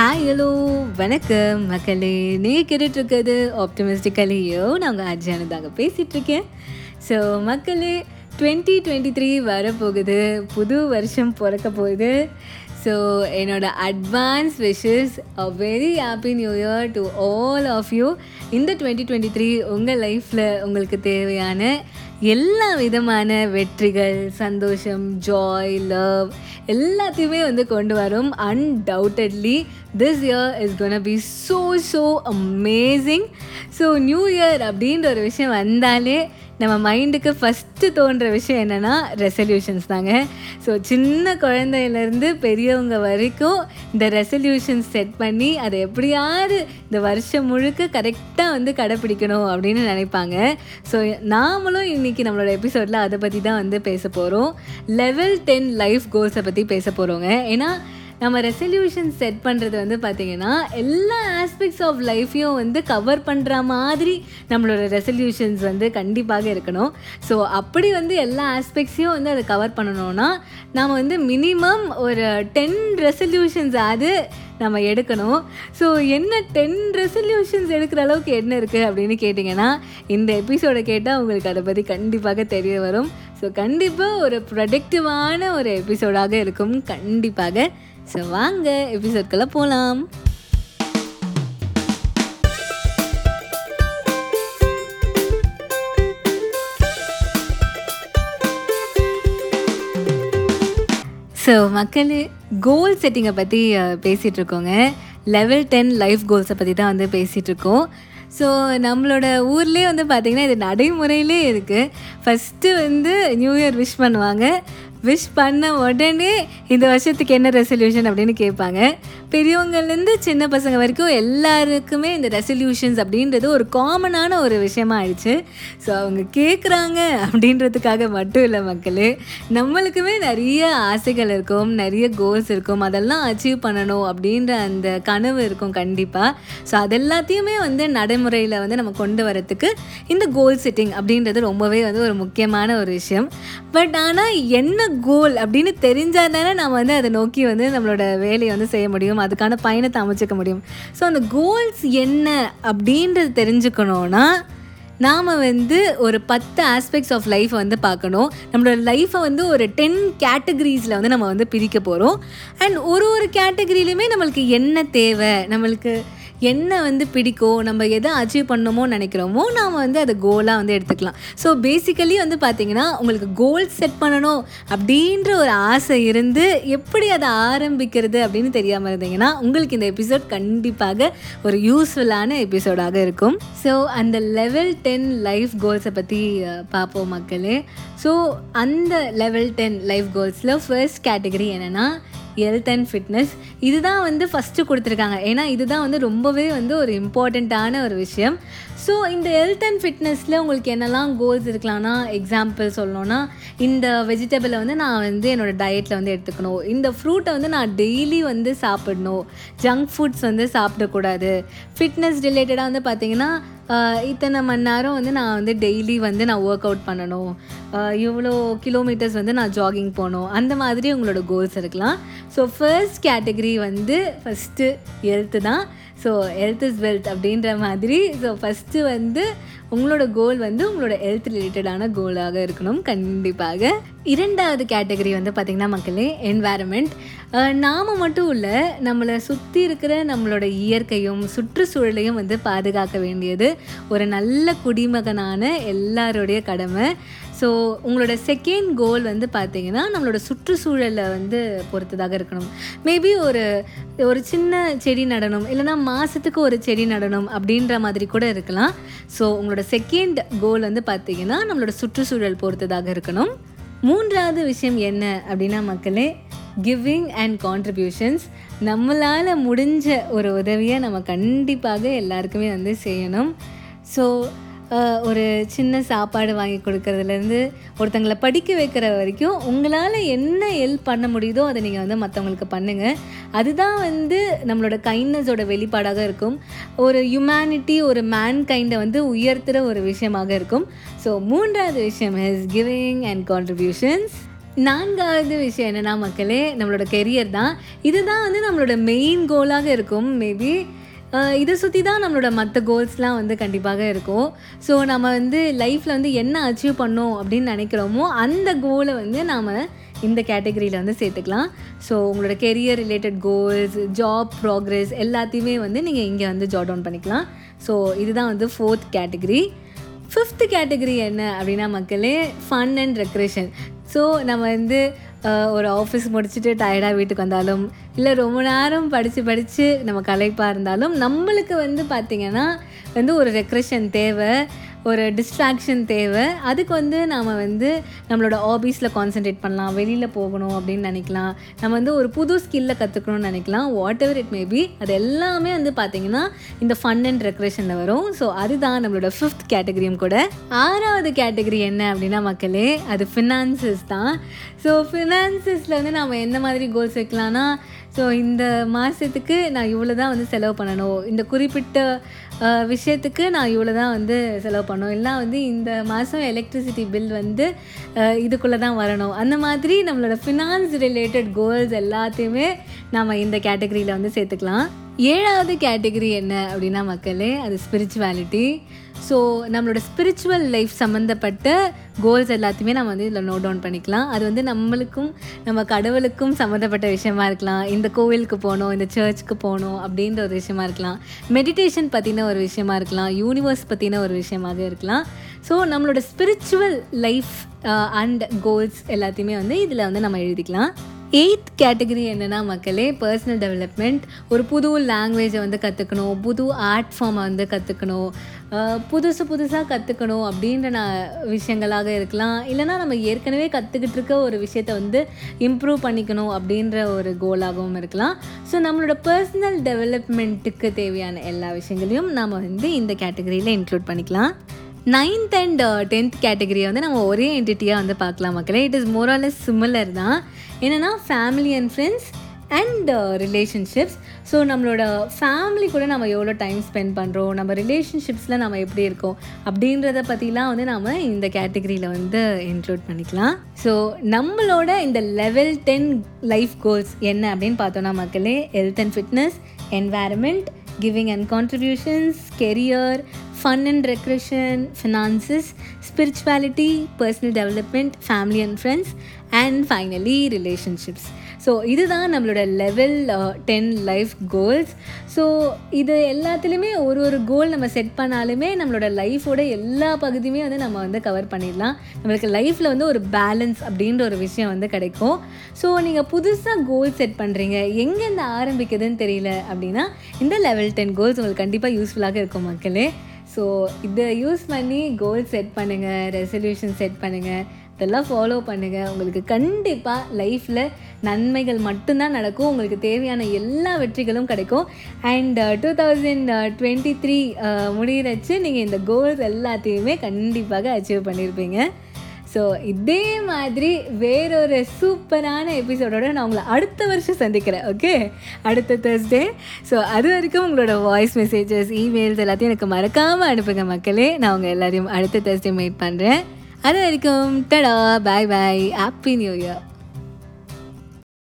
Hi hello வணக்கம் மக்களே. நீ கேட்டுட்ருக்கிறது ஆப்டமிஸ்டிக்கலையோ உங்கள் அர்ஜானு தாங்க பேசிகிட்ருக்கேன் ஸோ மக்களே டுவெண்ட்டி டுவெண்ட்டி த்ரீ வரப்போகுது. புது வருஷம் பிறக்க போகுது. ஸோ என்னோட advance wishes a very happy new year to all of you இந்த டுவெண்ட்டி டுவெண்ட்டி த்ரீ உங்கள் லைஃப்பில் உங்களுக்கு தேவையான எல்லா விதமான வெற்றிகள் சந்தோஷம் ஜாய் லவ் எல்லாத்தையுமே வந்து கொண்டு வரும். Undoubtedly this year is gonna be so so amazing so new year அப்படின்ற ஒரு விஷயம் வந்தாலே நம்ம மைண்டுக்கு ஃபஸ்ட்டு தோன்ற விஷயம் என்னென்னா ரெசல்யூஷன்ஸ் தாங்க. ஸோ சின்ன குழந்தையிலேருந்து பெரியவங்க வரைக்கும் இந்த ரெசல்யூஷன்ஸ் செட் பண்ணி அதை எப்படியாவது இந்த வருஷம் முழுக்க கரெக்டாக வந்து கடைப்பிடிக்கணும் அப்படின்னு நினைப்பாங்க. ஸோ நாமளும் இன்றைக்கி நம்மளோட எபிசோடில் அதை பற்றி தான் வந்து பேச போகிறோம் லெவல் டென் லைஃப் கோல்ஸை பற்றி பேச போகிறோங்க ஏன்னா நம்ம ரெசல்யூஷன் செட் பண்ணுறது வந்து பார்த்திங்கன்னா எல்லா ஆஸ்பெக்ட்ஸ் ஆஃப் லைஃப்பையும் வந்து கவர் பண்ணுற மாதிரி நம்மளோட ரெசல்யூஷன்ஸ் வந்து கண்டிப்பாக இருக்கணும். ஸோ அப்படி வந்து எல்லா ஆஸ்பெக்ட்ஸையும் வந்து அதை கவர் பண்ணணும்னா நாம் வந்து மினிமம் ஒரு டென் ரெசல்யூஷன்ஸ் அது நம்ம எடுக்கணும். ஸோ என்ன டென் ரெசல்யூஷன்ஸ் எடுக்கிற அளவுக்கு என்ன இருக்குது அப்படின்னு கேட்டிங்கன்னா இந்த எபிசோடை கேட்டால் உங்களுக்கு அதை பற்றி கண்டிப்பாக தெரிய வரும். ஸோ கண்டிப்பாக ஒரு ப்ரொடக்டிவான ஒரு எபிசோடாக இருக்கும். கண்டிப்பாக. ஸோ வாங்க எபிசோட்குள்ளே போகலாம் ஸோ மக்கள் கோல் செட்டிங்கை பற்றி பேசிகிட்டு இருக்கோங்க. லெவல் டென் லைஃப் கோல்ஸை பற்றி தான் வந்து பேசிகிட்டு இருக்கோம். ஸோ நம்மளோட ஊர்லேயே வந்து பார்த்திங்கன்னா இது நடைமுறையிலே இருக்குது ஃபஸ்ட்டு வந்து நியூ இயர் விஷ் பண்ணுவாங்க. விஷ் பண்ண உடனே இந்த வருஷத்துக்கு என்ன ரெசல்யூஷன் அப்படின்னு கேட்பாங்க. பெரியவங்கள்லேருந்து சின்ன பசங்க வரைக்கும் எல்லாருக்குமே இந்த ரெசல்யூஷன்ஸ் அப்படின்றது ஒரு காமனான ஒரு விஷயமா ஆயிடுச்சு. ஸோ அவங்க கேட்குறாங்க அப்படின்றதுக்காக மட்டும் இல்லை மக்களே. நம்மளுக்குமே நிறைய ஆசைகள் இருக்கும் நிறைய கோல்ஸ் இருக்கும். அதெல்லாம் அச்சீவ் பண்ணணும் அப்படின்ற அந்த கனவு இருக்கும் கண்டிப்பாக ஸோ அதெல்லாத்தையுமே வந்து நடைமுறையில் வந்து நம்ம கொண்டு வரத்துக்கு இந்த கோல் செட்டிங் அப்படின்றது ரொம்பவே வந்து ஒரு முக்கியமான ஒரு விஷயம். பட் ஆனால் என்ன கோல் அப்படின்னு தெரிஞ்சால் தானே நம்ம வந்து அதை நோக்கி வந்து நம்மளோட வேலையை வந்து செய்ய முடியும் அதுக்கான பயணத்தை அமைச்சிக்க முடியும். ஸோ அந்த கோல்ஸ் என்ன அப்படின்றது தெரிஞ்சுக்கணுன்னா நாம் வந்து ஒரு பத்து ஆஸ்பெக்ட்ஸ் ஆஃப் லைஃப்பை வந்து பார்க்கணும். நம்மளோட லைஃப்பை வந்து ஒரு டென் கேட்டகரிஸில் வந்து நம்ம வந்து பிரிக்க போகிறோம் அண்ட் ஒரு ஒரு கேட்டகரியிலுமே நம்மளுக்கு என்ன தேவை? நம்மளுக்கு என்ன வந்து பிடிக்கும் நம்ம எதை அச்சீவ் பண்ணணுமோ நினைக்கிறோமோ நாம் வந்து அதை கோலாக வந்து எடுத்துக்கலாம். ஸோ பேசிக்கலி வந்து பார்த்திங்கன்னா உங்களுக்கு கோல் செட் பண்ணணும் அப்படின்ற ஒரு ஆசை இருந்து எப்படி அதை ஆரம்பிக்கிறது அப்படின்னு தெரியாமல் இருந்தீங்கன்னா உங்களுக்கு இந்த எபிசோட் கண்டிப்பாக ஒரு யூஸ்ஃபுல்லான எபிசோடாக இருக்கும். ஸோ அந்த லெவல் டென் லைஃப் கோல்ஸை பற்றி பார்ப்போம் மக்களே. ஸோ அந்த லெவல் டென் லைஃப் கோல்ஸில் ஃபர்ஸ்ட் கேட்டகரி என்னென்னா ஹெல்த் அண்ட் ஃபிட்னஸ் இதுதான் வந்து ஃபஸ்ட்டு கொடுத்துருக்காங்க. ஏன்னா இதுதான் வந்து ரொம்பவே வந்து ஒரு இம்பார்ட்டண்ட்டான ஒரு விஷயம். ஸோ இந்த ஹெல்த் அண்ட் ஃபிட்னஸில் உங்களுக்கு என்னெல்லாம் கோல்ஸ் இருக்கலாம்னா எக்ஸாம்பிள் சொல்லணும்னா இந்த வெஜிடபிளை வந்து நான் வந்து என்னோடய டயட்டில் வந்து எடுத்துக்கணும். இந்த ஃப்ரூட்டை வந்து நான் டெய்லி வந்து சாப்பிடணும். ஜங்க் ஃபுட்ஸ் வந்து சாப்பிடக்கூடாது. ஃபிட்னஸ் ரிலேட்டடாக வந்து பார்த்திங்கன்னா இத்தனை மணி நேரம் வந்து நான் வந்து டெய்லி வந்து நான் ஒர்க் அவுட் பண்ணணும். இவ்வளோ கிலோமீட்டர்ஸ் வந்து நான் ஜாகிங் போகணும். அந்த மாதிரி உங்களோட கோல்ஸ் இருக்கலாம். ஸோ ஃபர்ஸ்ட் கேட்டகரி வந்து ஃபஸ்ட்டு ஹெல்த்து தான். ஸோ ஹெல்த் இஸ் வெல்த் அப்படின்ற மாதிரி. ஸோ ஃபஸ்ட்டு வந்து உங்களோட கோல் வந்து உங்களோட ஹெல்த் ரிலேட்டடான கோலாக இருக்கணும். கண்டிப்பாக. இரண்டாவது கேட்டகரி வந்து பார்த்திங்கன்னா மக்களே என்வாரன்மெண்ட் நாம் மட்டும் இல்லை நம்மளை சுற்றி இருக்கிற நம்மளோட இயற்கையும் சுற்றுச்சூழலையும் வந்து பாதுகாக்க வேண்டியது ஒரு நல்ல குடிமகனான எல்லாருடைய கடமை. ஸோ உங்களோட செகண்ட் கோல் வந்து பார்த்தீங்கன்னா நம்மளோட சுற்றுச்சூழலை வந்து பொறுத்ததாக இருக்கணும். மேபி ஒரு ஒரு சின்ன செடி நடணும் இல்லைனா மாதத்துக்கு ஒரு செடி நடணும் அப்படின்ற மாதிரி கூட இருக்கலாம். ஸோ உங்களோட செகண்ட் கோல் வந்து பார்த்தீங்கன்னா நம்மளோட சுற்றுச்சூழல் பொறுத்ததாக இருக்கணும். மூன்றாவது விஷயம் என்ன அப்படின்னா மக்களே கிவிங் அண்ட் கான்ட்ரிபியூஷன்ஸ் நம்மளால் முடிஞ்ச ஒரு உதவியை நம்ம கண்டிப்பாக எல்லாருக்குமே வந்து செய்யணும். ஸோ ஒரு சின்ன சாப்பாடு வாங்கி கொடுக்கறதுலேருந்து ஒருத்தங்களை படிக்க வைக்கிற வரைக்கும் உங்களால் என்ன ஹெல்ப் பண்ண முடியுதோ அதை நீங்கள் வந்து மற்றவங்களுக்கு பண்ணுங்கள் அதுதான் வந்து நம்மளோட கைண்ட்னஸோட வெளிப்பாடாக இருக்கும். ஒரு ஹியூமனிட்டி ஒரு மேன் கைண்டை வந்து உயர்த்துகிற ஒரு விஷயமாக இருக்கும். ஸோ மூன்றாவது விஷயம் இஸ் கிவிங் அண்ட் கான்ட்ரிபியூஷன்ஸ் நான்காவது விஷயம் என்னென்னா மக்களே நம்மளோட கெரியர் தான். இதுதான் வந்து நம்மளோட மெயின் கோலாக இருக்கும். மேபி இதை சுற்றி தான் நம்மளோட மற்ற கோல்ஸ்லாம் வந்து கண்டிப்பாக இருக்கும். ஸோ நம்ம வந்து லைஃப்பில் வந்து என்ன அச்சீவ் பண்ணோம் அப்படின்னு நினைக்கிறோமோ அந்த கோலை வந்து நாம் இந்த கேட்டகரியில் வந்து சேர்த்துக்கலாம். ஸோ உங்களோட career related goals job progress எல்லாத்தையுமே வந்து நீங்கள் இங்கே வந்து ஜாட் டவுன் பண்ணிக்கலாம். ஸோ இதுதான் வந்து ஃபோர்த் கேட்டகரி ஃபிஃப்த்து கேட்டகரி என்ன அப்படின்னா மக்களே ஃபன் அண்ட் ரெக்ரேஷன் ஸோ நம்ம வந்து ஒரு ஆஃபீஸ் முடிச்சுட்டு டயர்டாக வீட்டுக்கு வந்தாலும் இல்லை ரொம்ப நேரம் படித்து படித்து நம்ம கலைப்பாக இருந்தாலும் நம்மளுக்கு வந்து பார்த்திங்கன்னா வந்து ஒரு ரெக்ரெஷன் தேவை. ஒரு டிஸ்ட்ராக்ஷன் தேவை. அதுக்கு வந்து நாம் வந்து நம்மளோட ஹாபீஸில் கான்சென்ட்ரேட் பண்ணலாம். வெளியில் போகணும் அப்படின்னு நினைக்கலாம். நம்ம வந்து ஒரு புது ஸ்கில்லை கற்றுக்கணும்னு நினைக்கலாம். வாட் எவர் இட் மேபி அது எல்லாமே வந்து பார்த்திங்கன்னா இந்த ஃபன் அண்ட் ரெக்ரேஷனில் வரும். ஸோ அதுதான் நம்மளோட ஃபிஃப்த் கேட்டகரியும் கூட. ஆறாவது கேட்டகரி என்ன அப்படின்னா மக்களே அது ஃபினான்சஸ் தான். ஸோ ஃபினான்சஸில் வந்து நம்ம எந்த மாதிரி கோல்ஸ் வைக்கலாம்னா ஸோ இந்த மாதத்துக்கு நான் இவ்வளோ தான் வந்து செலவு பண்ணணும். இந்த குறிப்பிட்ட விஷயத்துக்கு நான் இவ்வளோ தான் வந்து செலவு பண்ணணும் இல்லை வந்து இந்த மாதம் எலக்ட்ரிசிட்டி பில் வந்து இதுக்குள்ளே தான் வரணும். அந்த மாதிரி நம்மளோட ஃபினான்ஸ் ரிலேட்டட் கோல்ஸ் எல்லாத்தையுமே நம்ம இந்த கேட்டகரியில் வந்து சேர்த்துக்கலாம். ஏழாவது கேட்டகரி என்ன அப்படின்னா மக்களே அது ஸ்பிரிச்சுவாலிட்டி ஸோ நம்மளோட ஸ்பிரிச்சுவல் லைஃப் சம்மந்தப்பட்ட கோல்ஸ் எல்லாத்தையுமே நம்ம வந்து இதில் நோட் டவுன் பண்ணிக்கலாம். அது வந்து நம்மளுக்கும் நம்ம கடவுளுக்கும் சம்மந்தப்பட்ட விஷயமா இருக்கலாம். இந்த கோவிலுக்கு போகணும் இந்த சர்ச்சுக்கு போகணும் அப்படின்ற ஒரு விஷயமா இருக்கலாம். மெடிடேஷன் பற்றின ஒரு விஷயமா இருக்கலாம். யூனிவர்ஸ் பற்றின ஒரு விஷயமாக இருக்கலாம். ஸோ நம்மளோட ஸ்பிரிச்சுவல் லைஃப் அண்ட் கோல்ஸ் எல்லாத்தையுமே வந்து இதில் வந்து நம்ம எழுதிக்கலாம். எயித் கேட்டகரி என்னென்னா மக்களே பர்சனல் டெவலப்மெண்ட் ஒரு புது லாங்குவேஜை வந்து கற்றுக்கணும் புது ஆர்ட் ஃபார்மை வந்து கற்றுக்கணும் புதுசு புதுசாக கற்றுக்கணும் அப்படின்ற நான் விஷயங்களாக இருக்கலாம். இல்லைனா நம்ம ஏற்கனவே கற்றுக்கிட்டு இருக்க ஒரு விஷயத்தை வந்து இம்ப்ரூவ் பண்ணிக்கணும் அப்படின்ற ஒரு கோலாகவும் இருக்கலாம். ஸோ நம்மளோட பர்சனல் டெவலப்மெண்ட்டுக்கு தேவையான எல்லா விஷயங்களையும் நாம் வந்து இந்த கேட்டகரியில் இன்க்ளூட் பண்ணிக்கலாம். நைன்த் அண்ட் டென்த் கேட்டகரியை வந்து நம்ம ஒரே என்டிட்டியாக வந்து பார்க்கலாம் மக்களே. இட் இஸ் மோராலஸ் சிமிலர் தான். என்னென்னா family and friends and relationships so நம்மளோட ஃபேமிலி கூட நம்ம எவ்வளோ டைம் ஸ்பெண்ட் பண்ணுறோம் நம்ம ரிலேஷன்ஷிப்ஸில் நம்ம எப்படி இருக்கோம் அப்படின்றத பற்றிலாம் வந்து நம்ம இந்த கேட்டகரியில் வந்து இன்க்ளூட் பண்ணிக்கலாம். ஸோ நம்மளோட இந்த லெவல் டென் லைஃப் கோல்ஸ் என்ன அப்படின்னு பார்த்தோன்னா மக்களே health and fitness environment giving and contributions career fun and recreation finances spirituality personal development family and friends and finally relationships so இதுதான் நம்மளோட level ten life goals so இது எல்லாத்துலேயுமே ஒரு ஒரு கோல் நம்ம செட் பண்ணாலுமே நம்மளோட லைஃபோட எல்லா பகுதியுமே வந்து நம்ம வந்து கவர் பண்ணிடலாம். நம்மளுக்கு லைஃப்பில் வந்து ஒரு பேலன்ஸ் அப்படின்ற ஒரு விஷயம் வந்து கிடைக்கும். ஸோ நீங்கள் புதுசாக கோல் செட் பண்ணுறீங்க எங்கேருந்து ஆரம்பிக்குதுன்னு தெரியல அப்படின்னா இந்த லெவல் டென் கோல்ஸ் உங்களுக்கு கண்டிப்பாக யூஸ்ஃபுல்லாக இருக்கும் மக்களே. ஸோ இதை யூஸ் பண்ணி கோல் செட் பண்ணுங்கள் ரெசல்யூஷன் செட் பண்ணுங்கள் இதெல்லாம் ஃபாலோ பண்ணுங்கள் உங்களுக்கு கண்டிப்பாக லைஃப்பில் நன்மைகள் மட்டும்தான் நடக்கும். உங்களுக்கு தேவையான எல்லா வெற்றிகளும் கிடைக்கும். And two thousand twenty three முடிகிறச்சு நீங்கள் இந்த கோல்ஸ் எல்லாத்தையுமே கண்டிப்பாக அச்சீவ் பண்ணியிருப்பீங்க ஸோ இதே மாதிரி வேறொரு சூப்பரான எபிசோடோட நான் உங்களை அடுத்த வருஷம் சந்திக்கிறேன் ஓகே அடுத்த தேர்ஸ்டே ஸோ அது வரைக்கும் உங்களோட வாய்ஸ் மெசேஜஸ் இமெயில்ஸ் எல்லாத்தையும் எனக்கு மறக்காமல் அனுப்புங்க மக்களே. நான் உங்கள் எல்லாரையும் அடுத்த தேர்ஸ்டே மீட் பண்ணுறேன் அது வரைக்கும் tata bye bye happy new year